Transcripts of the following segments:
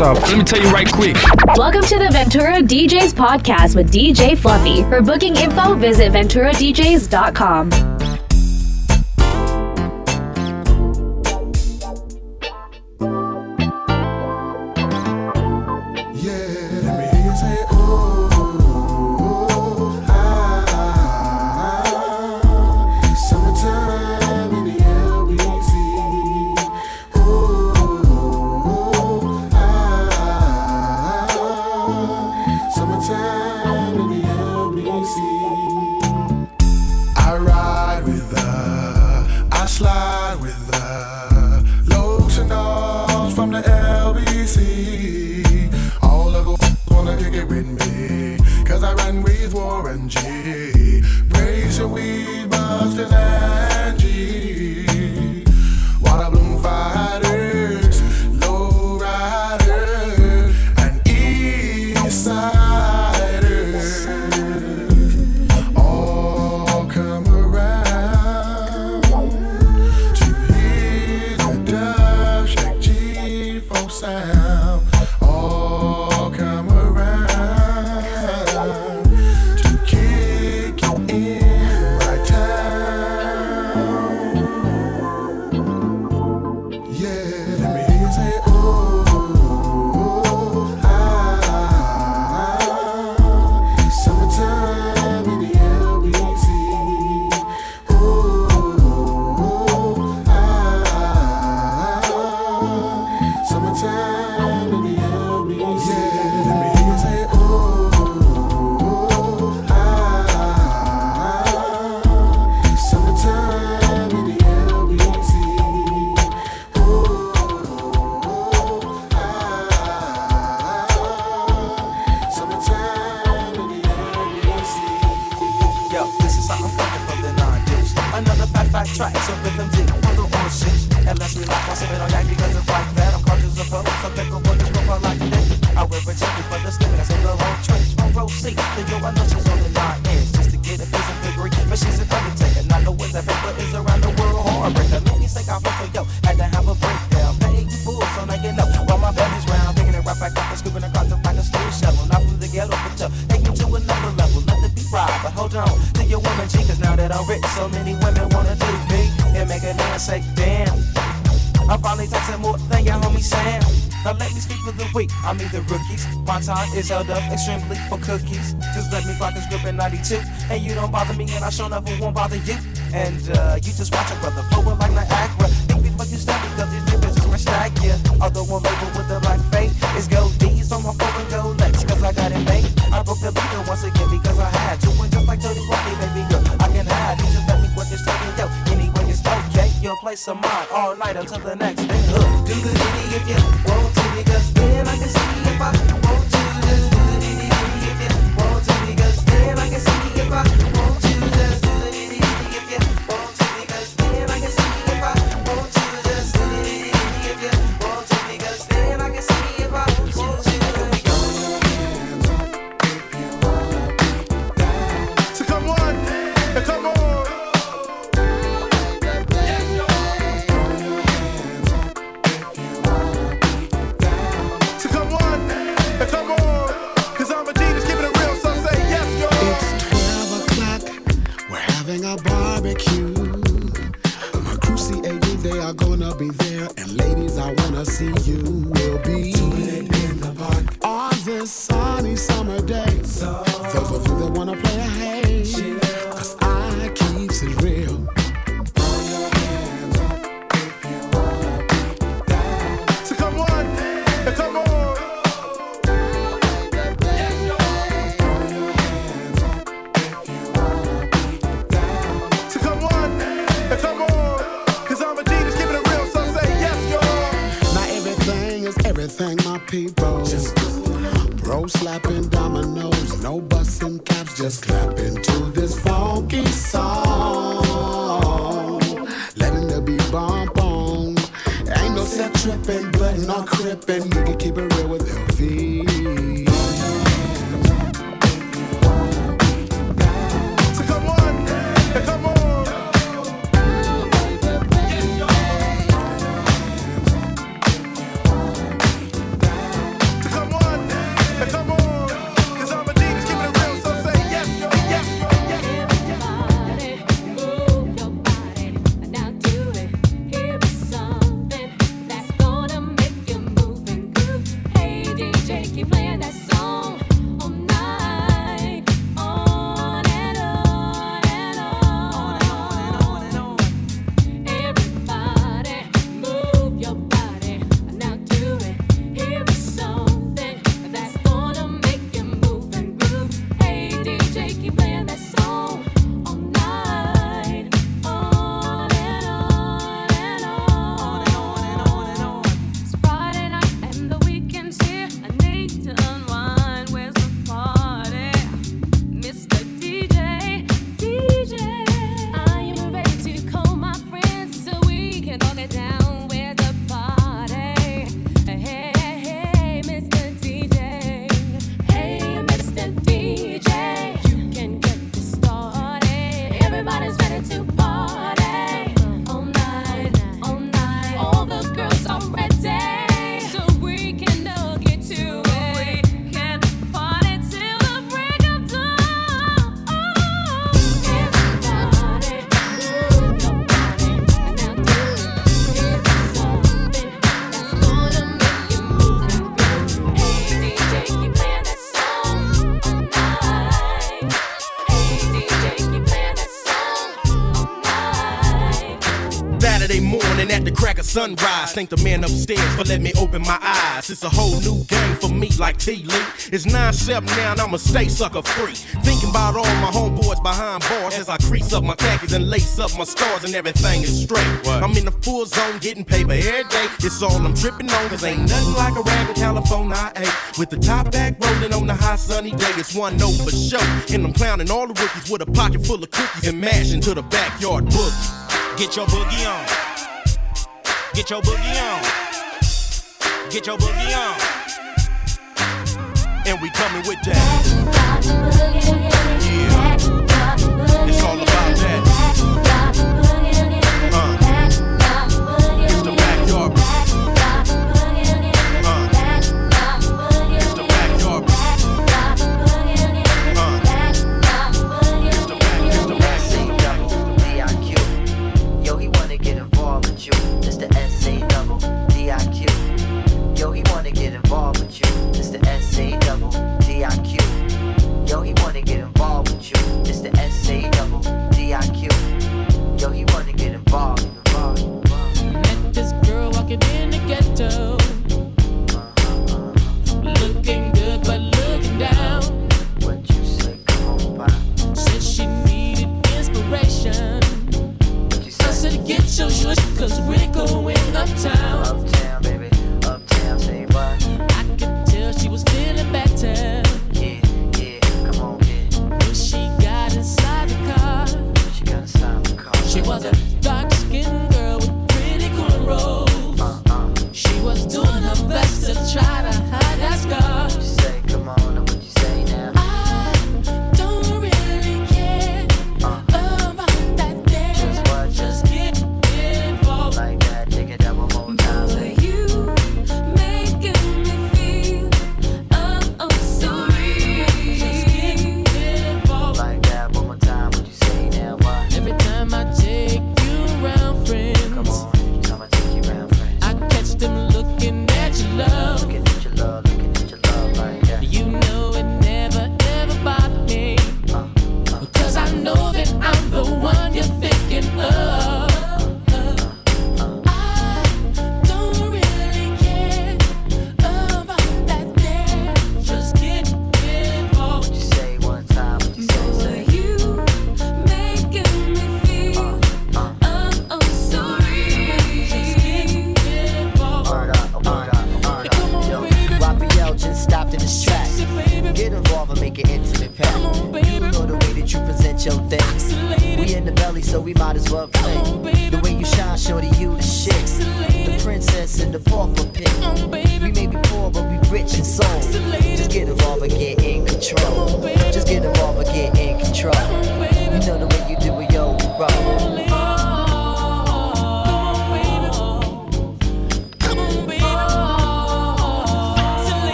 what's up. Let me tell you right quick. Welcome to the Ventura DJs podcast with DJ Fluffy. For booking info, visit venturadjs.com. is held up extremely for cookies. Just let me rock this grip in 92. And you don't bother me, and I sure never won't bother you. And uh, you just watch a sunrise. Thank the man upstairs for letting me open my eyes. It's a whole new game for me, like T Lee. It's 9 7 now, and I'ma stay sucker free. Thinking about all my homeboys behind bars as I crease up my khakis and lace up my stars, and everything is straight. What? I'm in the full zone getting paper every day. It's all I'm tripping on, cause ain't nothing like a rag in California I ate. With the top back rolling on the hot sunny day, it's one note for sure. And I'm clowning all the rookies with a pocket full of cookies and mash into the backyard boogie. Get your boogie on. Get your boogie on. Get your boogie on. And we coming with that.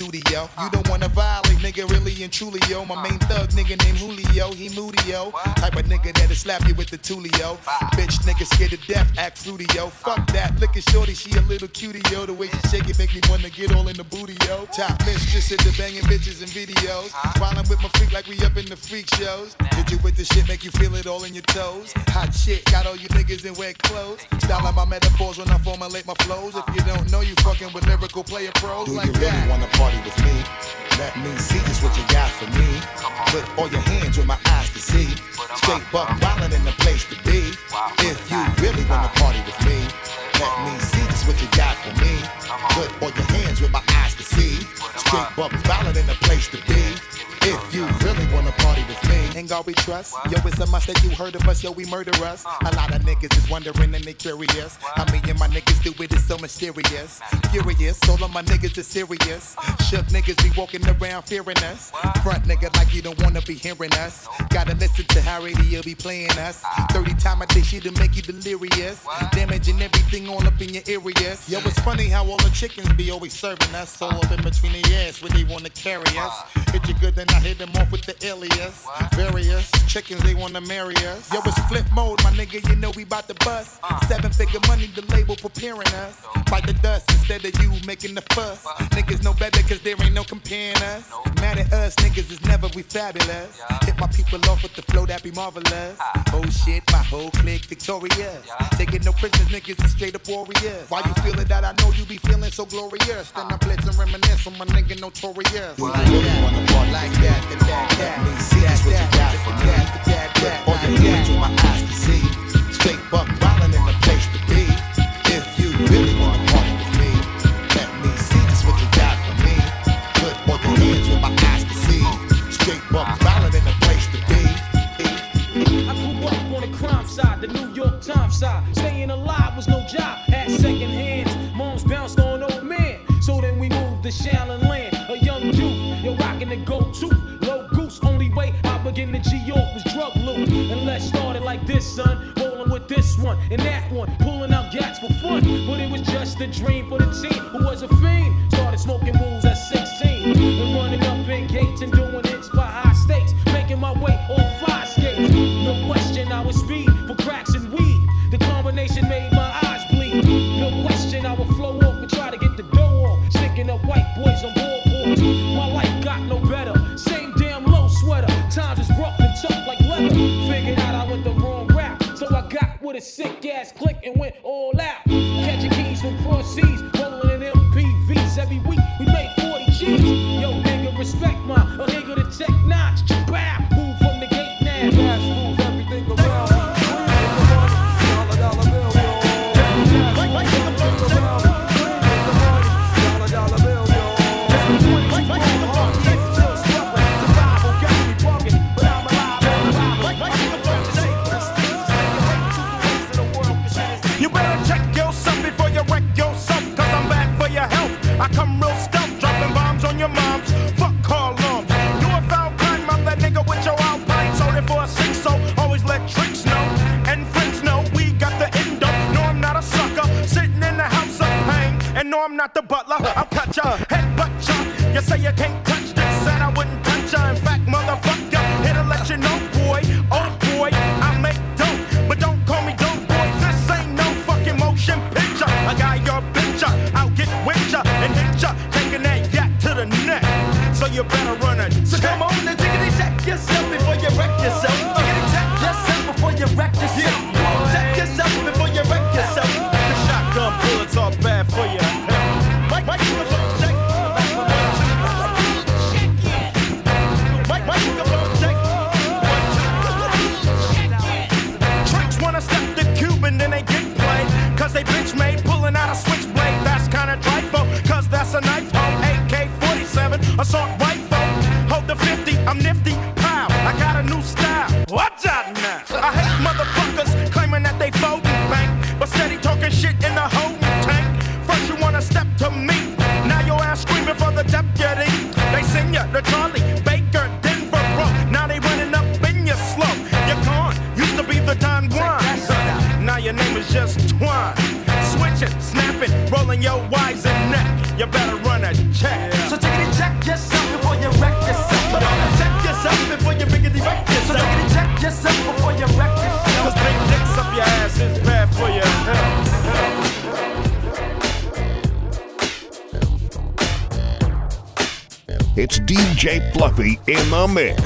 Studio. Slap you with the tulio. Bitch, nigga scared to death, act fruity, yo. Fuck that, look at shorty, she a little cutie, yo. The way she shake it make me wanna get all in the booty, yo. Top mistress the banging bitches and videos. While I'm with my freak like we up in the freak shows. Did you with the shit make you feel it all in your toes? Hot shit, got all you niggas in wet clothes. Styling my metaphors when I formulate my flows. If you don't know, you fucking with lyrical player pros Do like you really that. wanna party with me? Let me see just what you got for me. Put all your hands where my can see. Straight buck wildin' in the place to be. If you really wanna party with me, let me see just what you got for me. Put all your hands where my eyes can see. Straight buck wildin' in the place to be. If you really wanna party with me, In God we trust. Yo, it's a must that you heard of us. Yo, we murder us. A lot of niggas is wondering and they curious. I mean, and my niggas do it, it is so mysterious. Furious, all of my niggas is serious. Shook niggas be walking around fearing us. Front nigga like you don't wanna be hearing us. Gotta listen to how radio be playing us. 30 time a day shit to make you delirious. Damaging everything all up in your areas. Yo, it's funny how all the chickens be always serving us. All up in between the ass when they wanna carry us. Hit you good, then I hit them off with the alias. Various chickens, they wanna marry us. Yo, it's Flipmode, my nigga, you know we bout to bust. Uh. Seven figure money, the label preparing us. Fight the dust instead of you making the fuss. Niggas know better cause there ain't no comparing us. Mad at us, niggas is never we fabulous. Hit my people off with the flow that be marvelous. Oh shit, my whole clique victorious. Taking no prisoners, niggas is straight up warriors. Why you ah. feeling that? I know you be feeling so glorious. Then I ah. blitz and reminisce on my nigga notorious. Well, I really wanna party like that, that, that, that. Let me see just what you got for me. Put all your hands on my eyes to see. Straight buck violin in the place to be. If you really wanna party with me, let me see just what you got for me. Put all your hands on my eyes to see. Straight buck dream for the Fluffy in the mix.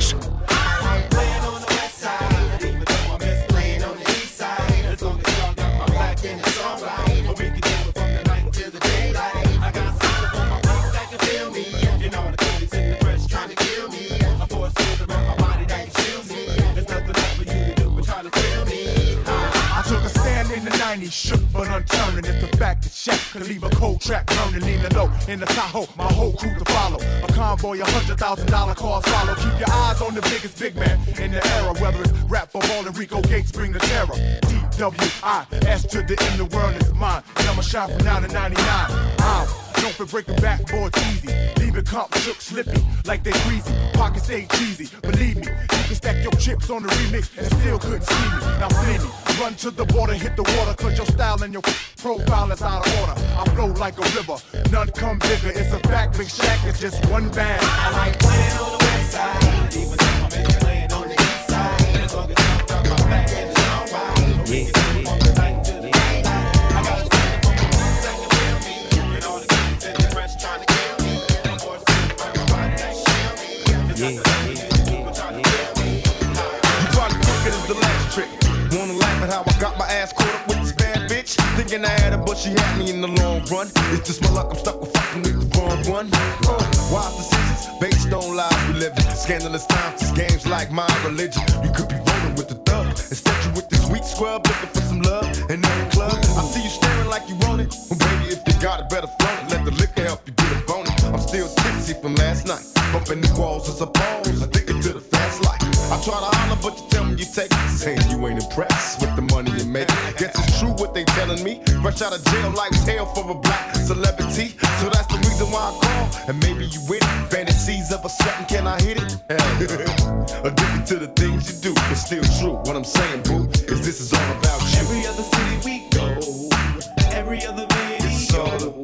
The fact that Shaq could leave a cold track burning, leaning low in the Tahoe, my whole crew to follow. A convoy, a hundred thousand dollar cars follow. Keep your eyes on the biggest big man in the era, whether it's rap or ball the Rico Gates bring the terror. D-W-I-S to the end, the world is mine. And I'ma shine from 9 to 99. I'm known for breaking backboards easy. Leaving comp shook slippy like they greasy. Pockets ain't cheesy. Believe me, you can stack your chips on the remix and still couldn't see me. Now flee me. Run to the border, hit the water, cause your style and your profile is out of order. I flow like a river, none come bigger. It's a fact, Big Shaq is just one bag. I like playing on the west side, even though I'm playing on the east side. As how I got my ass caught up with this bad bitch? Thinking I had her, but she had me in the long run. It's just my luck, I'm stuck with fucking with the wrong one. Uh, wise decisions based on lies we live in. Scandalous times, this game's like my religion. You could be rolling with the thug. Instead, you with this weak scrub looking for some love. And in the club, I see you staring like you want it. Well, baby, if you got it, better flaunt it. Let the liquor help you get a bonus. I'm still tipsy from last night. Bumping the walls as a pose, to the fast life. I try to holler, but you tell me you take it. Saying you ain't impressed with the money you make. Guess it's true what they telling me. Rush out of jail, life's hell for a black celebrity. So that's the reason why I call. And maybe you with it. Fantasies of a certain, can I hit it? Addicted to the things you do, It's still true. What I'm saying, boo, is this is all about you. Every other city we go, every other video,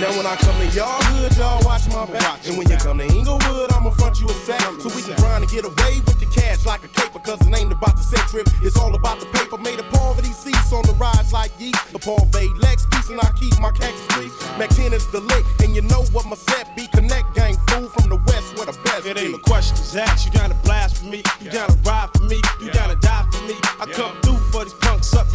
Now when I come to y'all hood, y'all watch my back. And when you come to Inglewood, I'ma front you a sack. So we can grind and get away with the cash like a caper. Cause it ain't about the set trip, it's all about the paper. Made of poverty seats on the rides like yeast. The Paul Bay Lex piece and I keep my cactus street. Mac 10 is the lick, and you know what my set be. Connect gang fool from the west where the best It be. ain't a question asked. You gotta blast for me. You gotta ride for me. You gotta die for me. I come through for these punks up.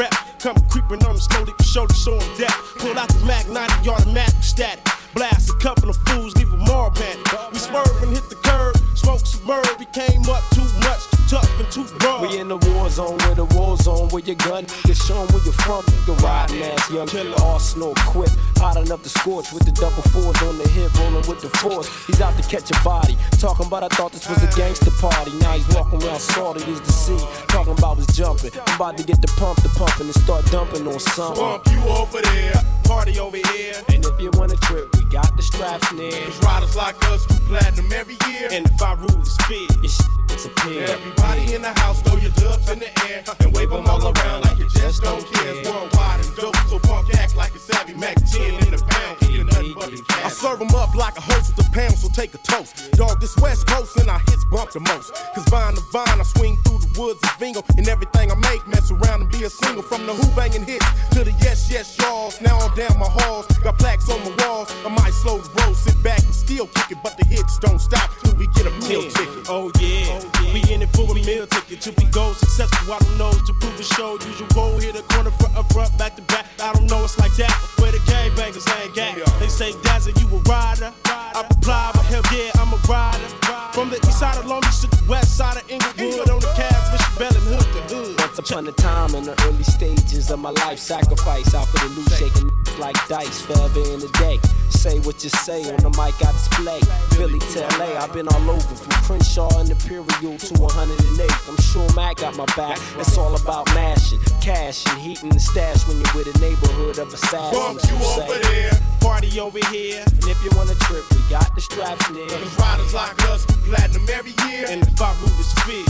Rap, come creeping on them slowly for show to show them death. Pull out the Mac 90 automatic static. Blast a couple of fools, leave them more panic. We swerve and hit the curb, smoke bird. We came up too much, too tough and too broad. We in the war zone with the war zone with your gun. You show 'em where you're from. Can ride ass young killer, arsenal equipped. Hot enough to scorch with the double fours on the hip, rolling with the force. He's out to catch a body. Talking about I thought this was a gangster party. Now he's walking around salty as the sea. Talking about was jumping. I'm about to get the pump, the pumping and start dumping on something. Bump you over there, party over here. And if you want a trip, we got the straps near. Cause riders like us do platinum every year. And if I rule is fear, it's disappear. Everybody in the house, throw your dubs in the air and wave them all around like you just don't care. It's worldwide and dope, so punk act like it's savvy. Mac 10 in the pound, eating nothing but the cash. I serve them up like a host with a pound, so take a toast. Dog, this West Coast and I hits bump the most. Cause vine to vine, I swing through the woods of Vingo. And everything I make, mess around and be a single. From the who banging hits to the yes, yes, y'alls. Now I'm down my halls, got plaques on my walls. I might slow the roll, sit back and still kick it, but the hits don't stop till we get a meal ticket. Oh yeah. oh yeah, we in it for a meal ticket. Till we go successful, I don't know to prove a show. Usual roll, hit a corner, front, up front, back to back. I don't know, it's like that. Where the gangbangers hang gang. They say, Dazzle, you a rider. I reply, but hell yeah, I'm a rider. From the east side of Long Beach to the west side of Inglewood, on the cab, Bishop Bell and Hood to Hood. Once upon a time in the early stages of my life, sacrifice out for the loot, shaking like dice forever in the day. Say what you say on the mic, I display. Philly to LA, I've been all over from Crenshaw and Imperial to 108. I'm sure Mac got my back. It's all about mashing, cash and heating the stash when you're with a neighborhood of assassins. Bump you who say, over there, party over here. And if you want a trip, we got the straps near. Cause riders like us do platinum every year. And if I rule is fear,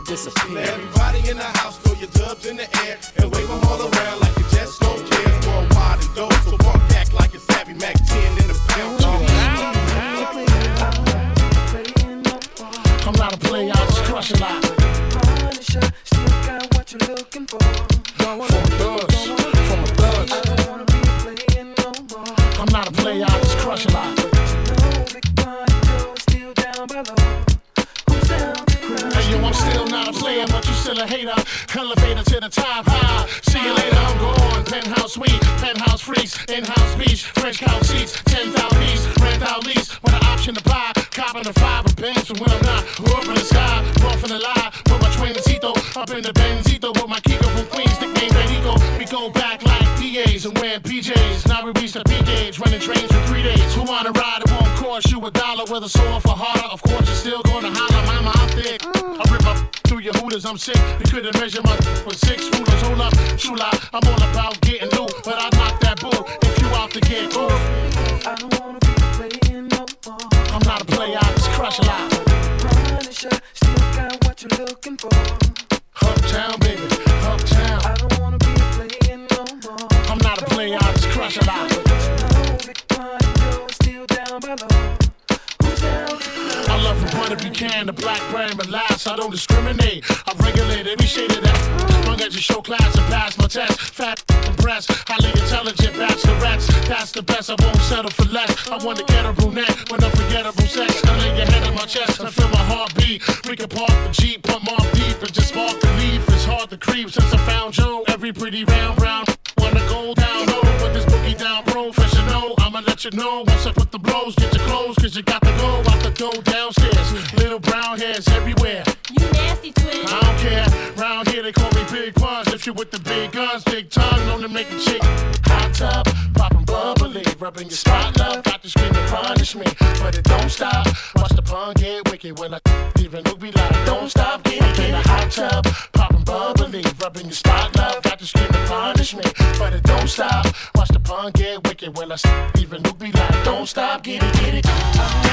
you should disappear. Everybody in the house, throw your dubs in the air and wave them all around like you just don't care. Worldwide and dope, so punk act like it's savvy. Mac 10 in the pound. I'm not a player, I just crush a lot. Punisher, still got what you're looking for. From a thug, to the top, high. See you later, I'm gone. Penthouse suite, penthouse freaks, in-house beach, French couch seats, 10,000 piece, rent out lease, with an option to buy. Copping the five of Benz from when I'm not. Up in the sky, rough in the lie. Put my Twincito up in the Benzito with my Kiko from Queens, nickname Benito. We go back like PAs and wearing PJs. Now we reach the P gauge, running trains for three days. Who wanna ride? It won't cost you a dollar, whether sore I'm sick. You couldn't measure my with six rulers. Hold up, true lie. I'm all about getting loot, can, the black brand, last, I don't discriminate. I regulate every shade of that. Long as you show class and pass my test. Fat breasts, highly intelligent bachelorettes. That's the best, I won't settle for less. I want to get a brunette with unforgettable sex. I lay your head on my chest and feel my heartbeat. We can park the Jeep, put more deep, and just spark the leaf. It's hard to creep since I found Joe. Every pretty round brown wanna go down low. Put this boogie down professional. I'ma let you know once I put the blows. Get your clothes, cause you got to go out the door downstairs. Little brown hairs everywhere. You nasty twin. I don't care. Round here they call me Big Puns. If you with the big guns, big tongue, known to make a chick hot tub, popping bubbly, rubbing your spot love. Got to scream and punish me, but it don't stop. Watch the pun get wicked when I even look be like, don't stop, get it, get a hot tub, popping bubbly, rubbing your spot love. Got to scream and punish me, but it don't stop. Watch the pun get wicked when I even look be like, don't stop, get it, get it.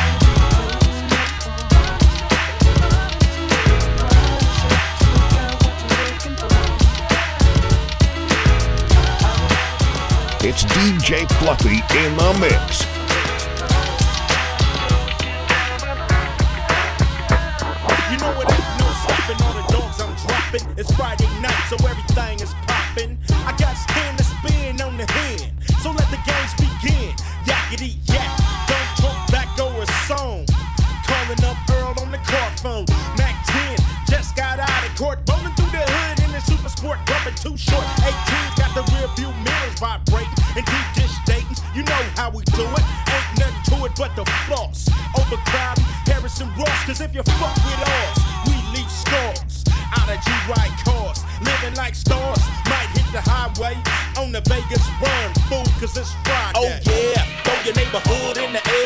It's DJ Fluffy in the mix. You know no stopping all the dogs I'm dropping. It's Friday night, so everything is and deep dish datings. You know how we do it. Ain't nothing to it but the floss. Overcrowding Harrison Ross, cause if you fuck with us, we leave scars. Out of G-Ride cars, living like stars. Might hit the highway on the Vegas run, fool, cause it's Friday. Oh yeah, throw your neighborhood in the air.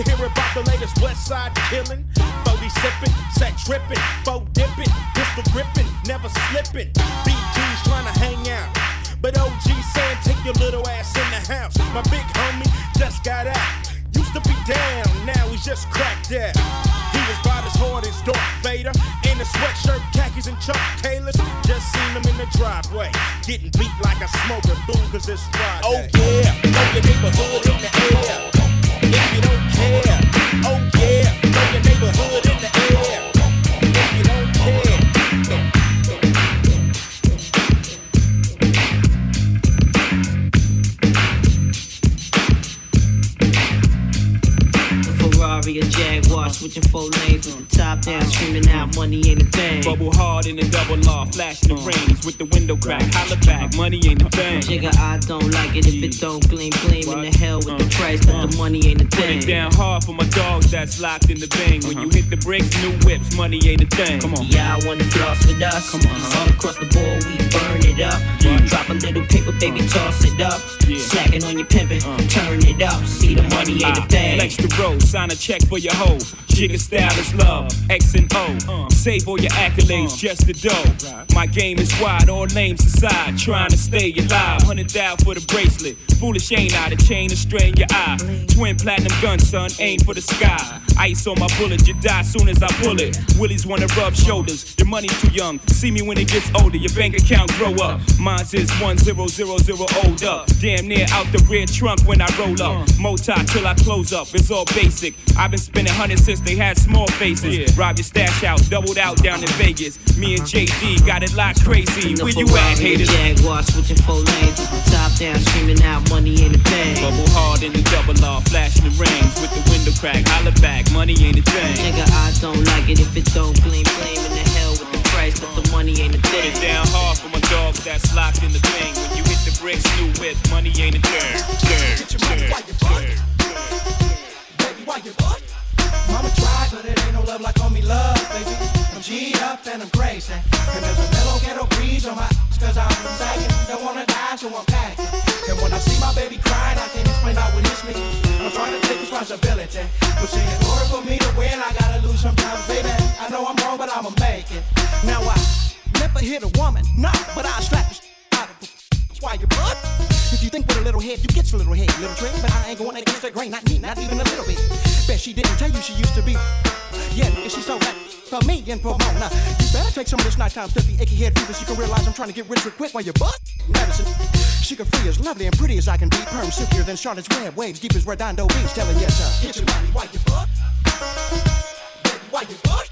You hear about the latest West Side killing? 40 sippin', set trippin', foe dippin', pistol grippin', never slippin'. BG's trying to hang out. But OG saying take your little ass in the house. My big homie just got out. Used to be down, now he's just cracked out. He was about as hard as Darth Vader in a sweatshirt, khakis, and Chuck Taylors. Just seen him in the driveway, getting beat like a smoker fool, cause it's Friday. Oh yeah, throw your neighborhood in the air. If you don't care, oh yeah, oh, throw your neighborhood Bubble hard in the double law, flashing the rings with the window crack. Holla back, money ain't a thing. Jigga, I don't like it if it don't gleam, gleam in the hell with the price, but the uh. money ain't a Put thing. it down hard for my dogs that's locked in the bang. When you uh-huh. hit the bricks, new whips, money ain't a thing. Come on. Yeah, I wanna floss with us. Come on, all across the board, we burn it up. Drop a little paper, baby, uh. toss it up. Slacking on your pimpin', uh. turn it up. See the money ain't a thing. Flex the road, sign a check for your hoe. Jigga style is love, X and O. Save all your accolades, just the dough. My game is wide, all names aside. Trying to stay alive, hundred thou for the bracelet. Foolish ain't I, the chain to strain your eye. Twin platinum gun, son, aim for the sky. Ice on my bullet, you die soon as I pull it. Willies wanna rub shoulders, your money too young. See me when it gets older, your bank account grow up. Mine's is one zero zero zero old up. Damn near out the rear trunk when I roll up. Moti till I close up, it's all basic. I've been spending hundreds since they had small faces. Rob your stash out, doubled out down in Vegas. Me and JD got it locked crazy. Where you at, haters? Jaguar, switching four lanes top down, screaming out, money in the thing. Bubble hard in the double law, flashing the rings with the window crack. Holla back, money ain't a thing. Nigga, I don't like it if it don't gleam, gleam in the hell with the price, but the money ain't a thing. Put it down hard for my dogs that's locked in the thing. When you hit the bricks, new whip, money ain't a thing, hit a woman, nah, but I slap the out of. That's why you butt. If you think with a little head, you get your little head, little trick. But I ain't going against the grain, not me, not even a little bit. Bet she didn't tell you she used to be. Yeah, and she so that for me and Pomona. You better take some of this nighttime filthy achy head fever you can realize I'm trying to get rich real quick while you're butt medicine. Suga Free as lovely and pretty as I can be. Perm silkier than Charlotte's Web. Waves deep as Redondo Beach. Telling yes, sir. Get your money while you butt. Baby, while you butt.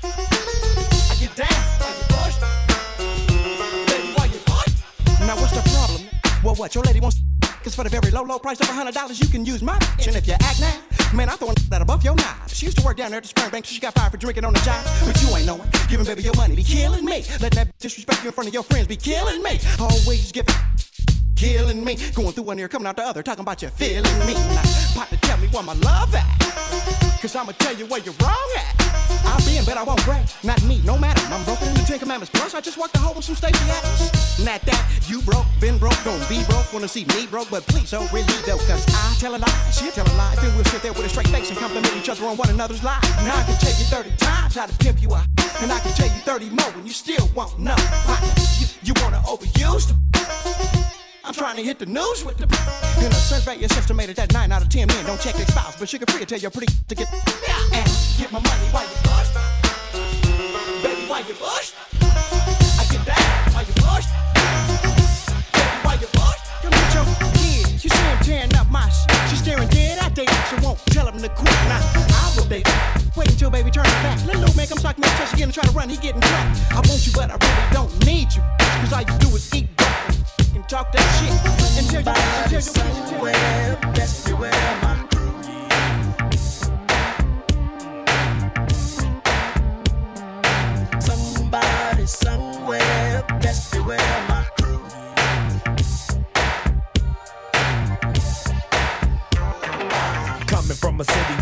What? Your lady wants Cause for the very low, low price of $100, you can use my bitch. And if you act now, man, I'm throwing that above your knob. She used to work down there at the sperm bank, so she got fired for drinking on the job. But you ain't knowing. Giving baby your money be killing me. Let that disrespect you in front of your friends be killing me. Always giving. Killing me, going through one ear, coming out the other, talking about you feeling me. Now, to tell me where my love at. Cause I'ma tell you where you're wrong at. I'll be in bed, I won't break. Not me, no matter. I'm broken in the Ten Commandments. Plus, I just walked the hole with some Stacy Adams. Not that you broke, been broke, gon' be broke. Wanna see me broke, but please don't really though. Cause I tell a lie, she'll tell a lie. Then we'll sit there with a straight face and compliment each other on one another's lives. Now I can tell you 30 times how to pimp you out. And I can tell you 30 more and you still won't know. You, you wanna overuse the. Trying to hit the news with the. In a survey, it's estimated that 9 out of 10 men don't check their spouse. But Suga Free to tell your pretty to get. And get my money while you bust. Baby, while you bust. I get that while you bust. Baby, while you bust. Come at your kid. You see him tearing up my shit. She's staring dead at they She won't tell him to quit. Now, I will, baby. Wait until baby turns back. Let little man come suck me touch again and try to run. He getting trapped. I want you, but I really don't need you. Cause all you do is eat talk that shit. Until you until you somewhere best beware my crew somebody. somewhere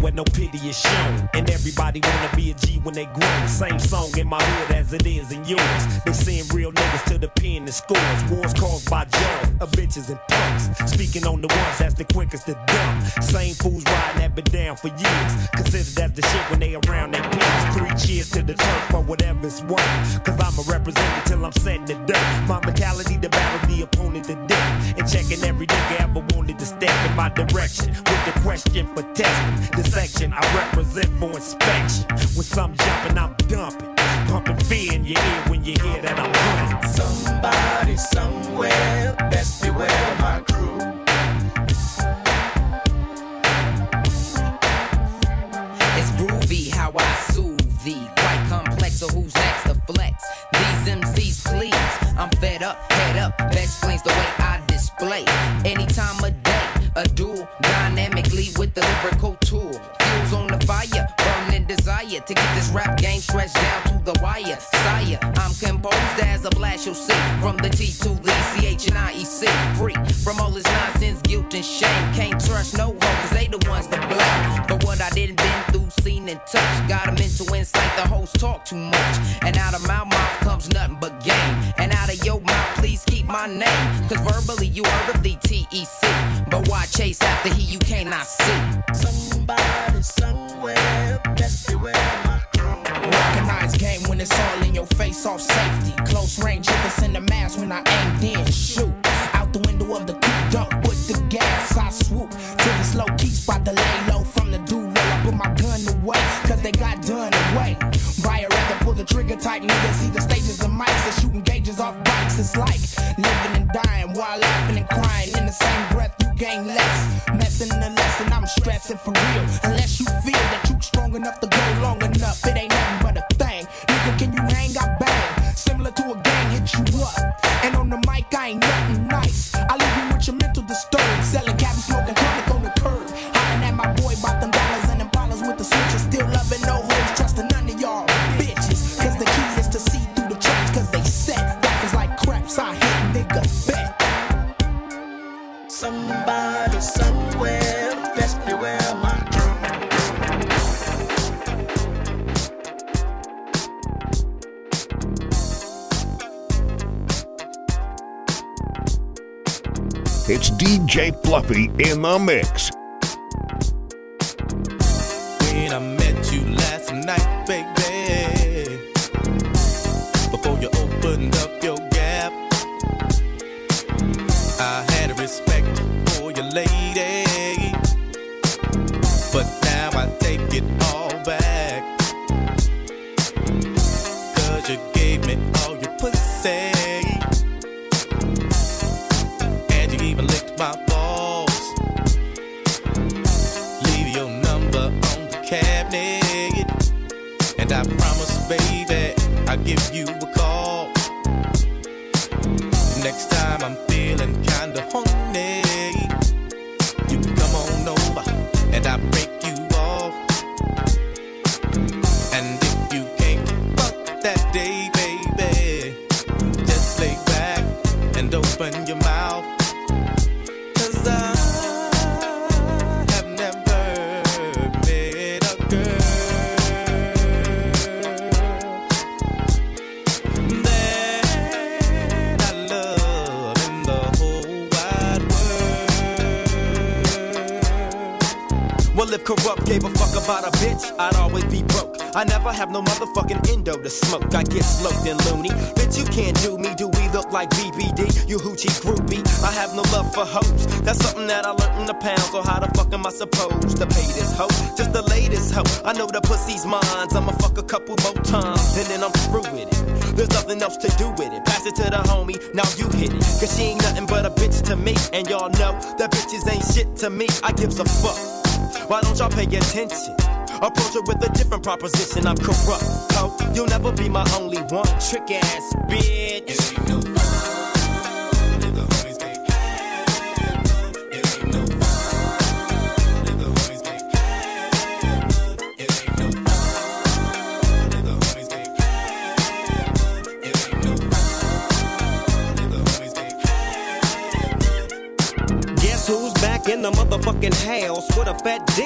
where no pity is shown. And everybody wanna be a G when they grow. Same song in my hood as it is in yours. They send real niggas to the pen and scores. Wars caused by jails of bitches and punks. Speaking on the ones that's the quickest to dump. Same fools riding that been down for years. Considered as the shit when they around their peers. Three cheers to the turf for whatever it's worth. Cause I'm a representative till I'm setting the dirt. My mentality to battle the opponent to death. And checking every nigga ever wanted to step in my direction. With the question for testing. Section I represent for inspection. When some jumping, I'm dumping. Pumping fear in your ear when you hear that I'm running. somebody somewhere best beware my crew It's groovy how I soothe thee. Quite complex, so who's next to flex? These MCs, please. I'm fed up, head up. That explains the way I display. Any time of day, a duel dynamically with the lyrical tool. Fuels on the fire, desire to get this rap game stretched down to the wire. Sire, I'm composed as a blast you'll see. From the T to the CH and IEC. Free from all this nonsense, guilt and shame. Can't trust no cause they the ones to blame. For what I didn't been through, seen and touched. Got 'em into insight, the host talk too much. And out of my mouth comes nothing but game. And out of your mouth, please keep my name. Cause verbally you heard of the TEC. But why chase after he you cannot see? somebody somewhere best beware my Recognize game when it's all in your face off safety. Close range hitters in the mask when I aim then shoot. Out the window of the coupe, dump with the gas. I swoop to this low key spot to lay low from the do I put my gun away, cause they got done away. Buyer rather pull the trigger type niggas. See the stages of mics that shooting gauges off bikes. It's like living and dying while laughing and crying. In the same breath, gain less. Messing in the lesson, I'm stressing for real. Unless you feel that you strong enough to go long enough, it ain't nothing but a thing. Nigga, can you hang? I bang. Similar to a gang, hit you up. And on the mic, I ain't nothing nice. I leave you with your mental disturbed. It's DJ Fluffy in the mix. when I met you last night, baby. To smoke. I get sloped and loony. Bitch, you can't do me. Do we look like BBD? You hoochie groupie. I have no love for hoes. That's something that I learned in the pound. So how the fuck am I supposed to pay this hoe? Just the latest hoe. I know the pussy's mine. I'ma fuck a couple more times and then I'm through with it. There's nothing else to do with it. Pass it to the homie. Now you hit it. Cause she ain't nothing but a bitch to me. And y'all know that bitches ain't shit to me. I gives a fuck. Why don't y'all pay attention? Approach her with a different proposition. I'm corrupt, ho. You'll never be my only one. Trick ass bitch. Guess who's back in the motherfucking house with a fat dick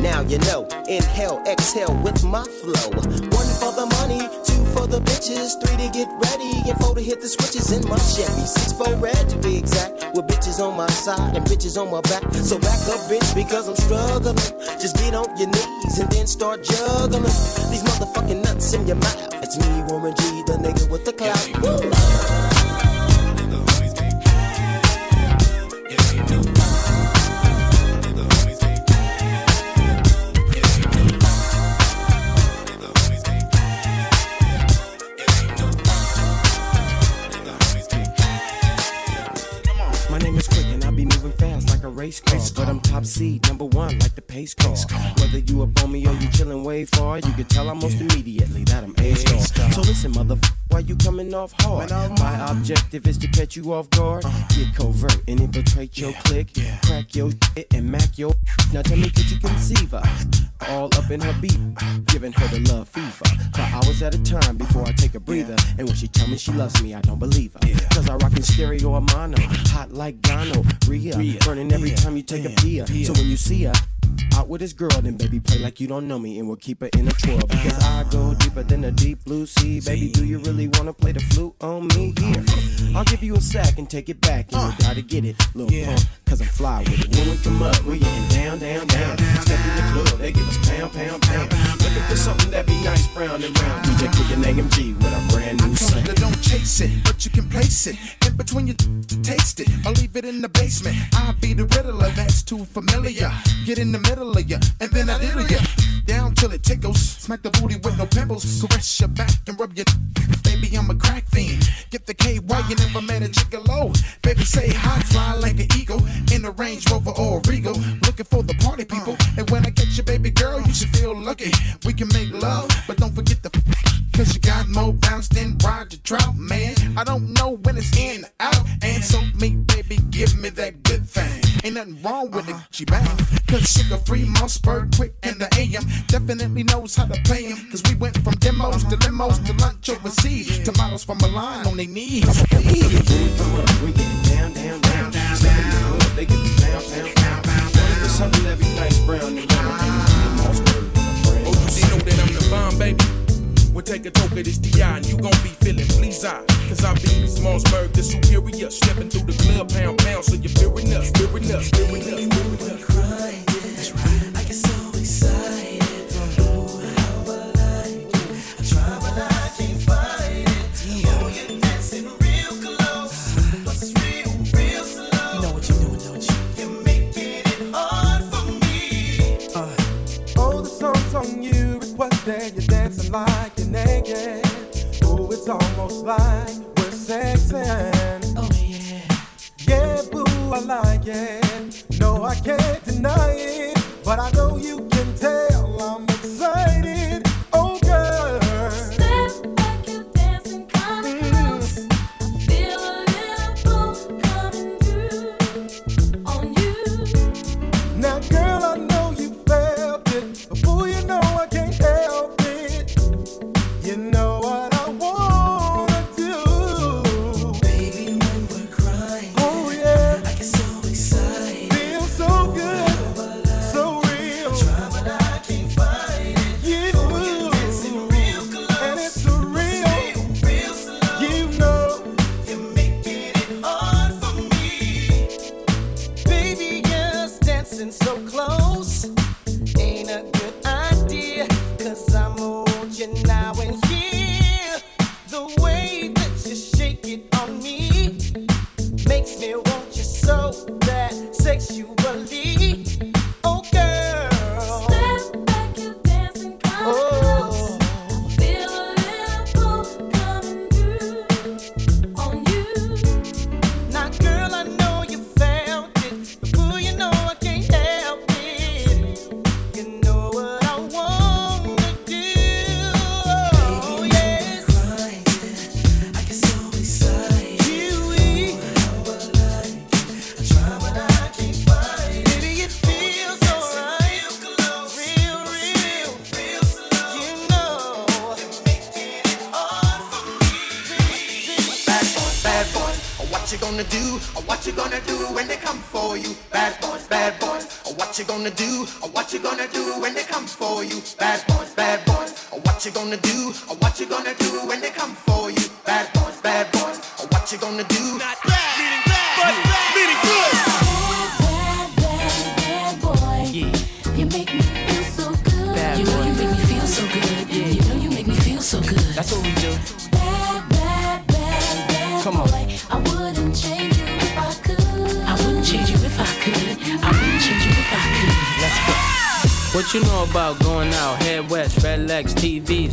Now you know. Inhale, exhale with my flow. One for the money, two for the bitches, three to get ready, and four to hit the switches in my Chevy. Six for red to be exact, with bitches on my side and bitches on my back. So back up, bitch, because I'm struggling. Just get on your knees and then start juggling. These motherfucking nuts in your mouth. It's me, Warren G, the nigga with the clout. Fast like a race car. But I'm top seed, number one, like the pace car. Whether you up on me or you chillin' way far, you can tell almost immediately that I'm A star. So listen, motherfucker, why you coming off hard? My objective is to catch you off guard, get covert and infiltrate your clique, crack your shit and mac your. Now tell me, could you conceive her? All up in her beat, giving her the love fever. For hours at a time before I take a breather. And when she tell me she loves me, I don't believe her. Cause I rock in stereo or mono, hot like Gano, Rhea, burning every time you take a pee. So when you see her, out with his girl, then baby play like you don't know me, and we'll keep her in a twirl. Because I go deeper than the deep blue sea. Baby, do you really wanna play the flute on me? Here, I'll give you a sack and take it back, and you gotta get it, little punk, uh, cause I'm fly with it. When we come up, we getting down, down, down. Step in the club, they give us pound, pound, pound. Looking for something that be nice, brown and round. DJ Quik and AMG with a brand new sound. Don't chase it, but you can place it in between your to taste it. I'll leave it in the basement. I'll be the riddler that's too familiar. Get in the middle of ya, and then I diddle ya. Down till it tickles. Smack the booty with no pimples. Caress your back and rub your. Baby, I'm a crack fiend. Get the KY, you never met a gigolo. Baby, say hi, fly like an eagle. In a Range Rover or a Regal. Looking for the party people. And when I get your baby girl, you should feel lucky. We can make love, but don't forget the. Cause you got more bounce than Roger Troutman. I don't know when it's in, out, and so me, baby, give me that good thing. Ain't nothing wrong with it, she bound. Cause Suga Free, Mausberg, quick in the AM. Definitely knows how to play him. Cause we went from demos to limos to lunch overseas. To models from Milan on their knees. We getting down, down, down. In the club, they us. Oh, you didn't know that I'm the bomb, baby. We'll take a toke of DI and you gon' be feeling pleased I Cause I be Smalsburg the superior Stepping through the club pound pound So you're fearing us, fearing us, fearing us, fearing us. I get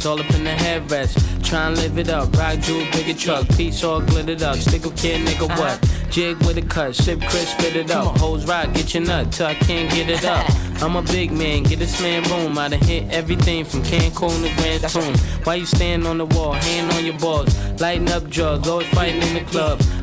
all up in the headrest. Try and live it up, rock jewel, bigger truck, piece all glittered up. Stick a kid, nigga, what? Jig with a cut, sip crisp, spit it up. Hoes rock, get your nut till I can't get it up. I'm a big man, get this man room. I done hit everything from Cancun to Grand Tune. Why you stand on the wall, hand on your balls, lighting up drugs, always fighting in the club.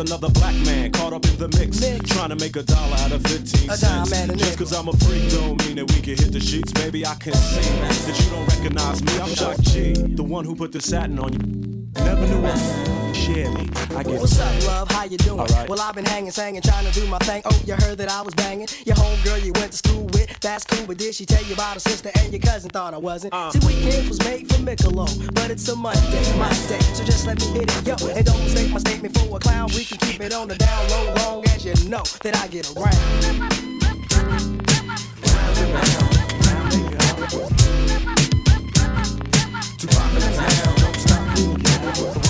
another black man caught up in the mix. mix. Trying to make a dollar out of 15 a cents. Dime Just cause I'm a freak don't mean that we can hit the sheets. Baby, I can see that you don't recognize me. I'm Shock G, the one who put the satin on you. Never knew it. What's up, love? How you doing? Right. Well, I've been hanging, singing, trying to do my thing. Oh, you heard that I was banging. Your homegirl you went to school that's cool. But did she tell you about her sister and your cousin thought I wasn't? Uh. See, weekends was made for Michelob, but it's a Monday, my day. So just let me hit it, yo. And don't mistake my statement for a clown. We can keep it on the down low, long as you know that I get around. It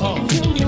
Uh.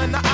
Yeah, I'll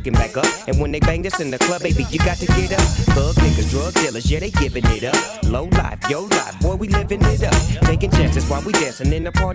hooking back up. And when they bang this in the club, baby, you got to get up. Thug niggas, drug dealers, yeah, they giving it up. Low life, yo life, boy, we living it up. Taking chances while we dancing in the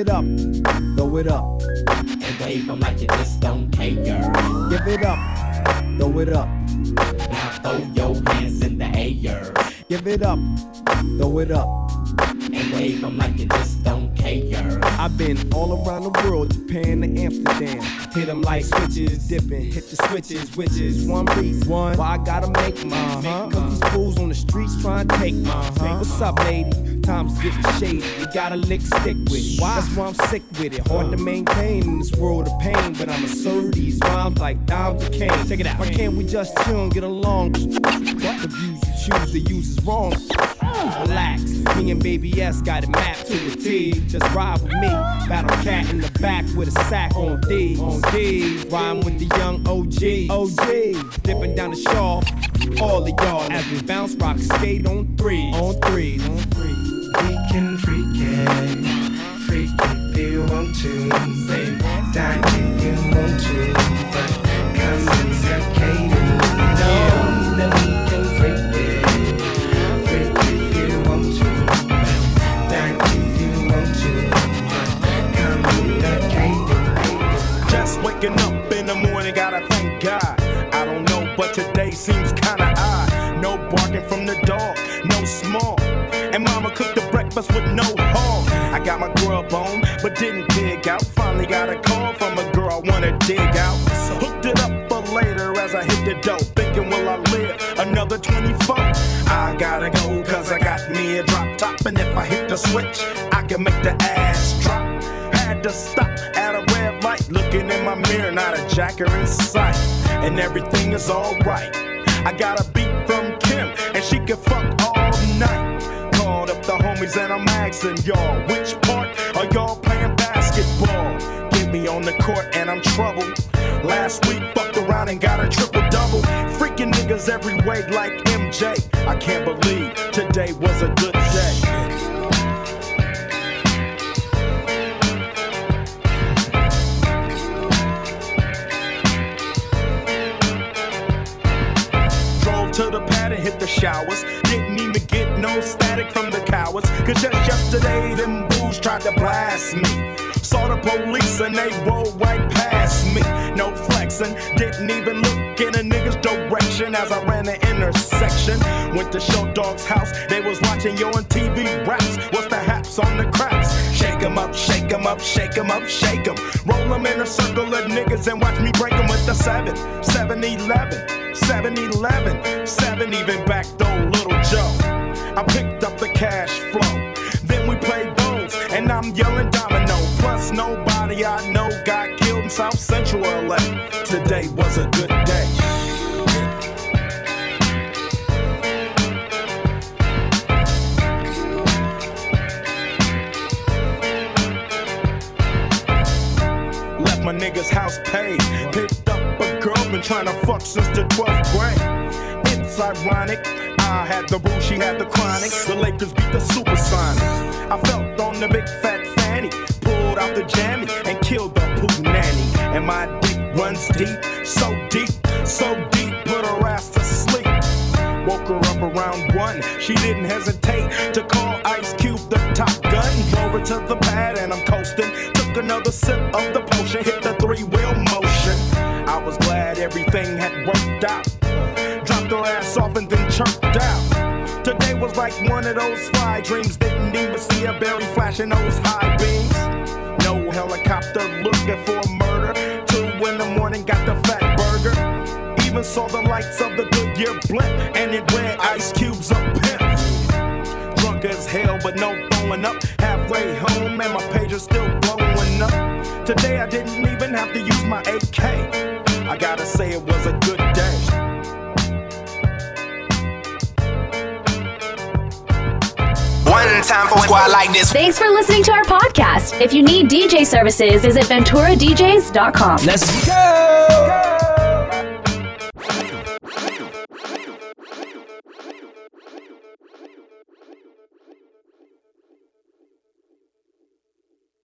It up, throw it up. and wave them like you just don't care. Give it up, throw it up. Now throw your hands in the air Give it up, throw it up. and wave them like you just don't care. I've been all around the world, Japan to Amsterdam. Hit 'em like switches, dipping, hit the switches, which is one piece. One, why I gotta make my, uh-huh. Cause these fools on the streets trying to take my, uh-huh. What's up, lady? Time's getting shady, you gotta lick stick with it. Why? That's why I'm sick with it. Hard to maintain in this world of pain, but I'm assert these rhymes like dimes of cane. Check it out. Why can't we just chill and get along? What the views you choose to use is wrong. Relax, me and Baby S got it mapped to a T. Just ride with me. Battle cat in the back with a sack on D. On D. Rhyme with the young OG. OG. Dipping down the shawl. All of y'all as we bounce, rock, skate on three. On three. On three. Jacker in sight. And everything is alright. I got a beat from Kim, and she can fuck all night. Called up the homies, and I'm asking y'all, up the cash flow. Then we play bones, and I'm yelling domino. Plus, nobody I know got killed in South Central LA. Today was a good day. Left my nigga's house paid. Picked up a girl, been trying to fuck since the 12th grade. It's ironic. I had the rule, she had the chronic. The Lakers beat the Supersonics. I felt on the big fat fanny, pulled out the jammy and killed the poop nanny. And my dick runs deep, so deep, so deep, put her ass to sleep. Woke her up around one. She didn't hesitate to call Ice Cube the top gun. Drove her to the pad and I'm coasting. Took another sip of the potion, hit the three wheel motion. I was glad everything had worked out. Dropped her ass was like one of those fly dreams. Didn't even see a berry flashing those high beams. No helicopter looking for murder. Two in the morning, got the Fatburger. Even saw the lights of the Goodyear blimp, and it read Ice Cube's a pimp. Drunk as hell, but no throwing up. Halfway home, and my page is still blowing up. Today I didn't even have to use my AK. I gotta say it was a good One time for a squad like this. Thanks for listening to our podcast. If you need DJ services, visit VenturaDJs.com. Let's go.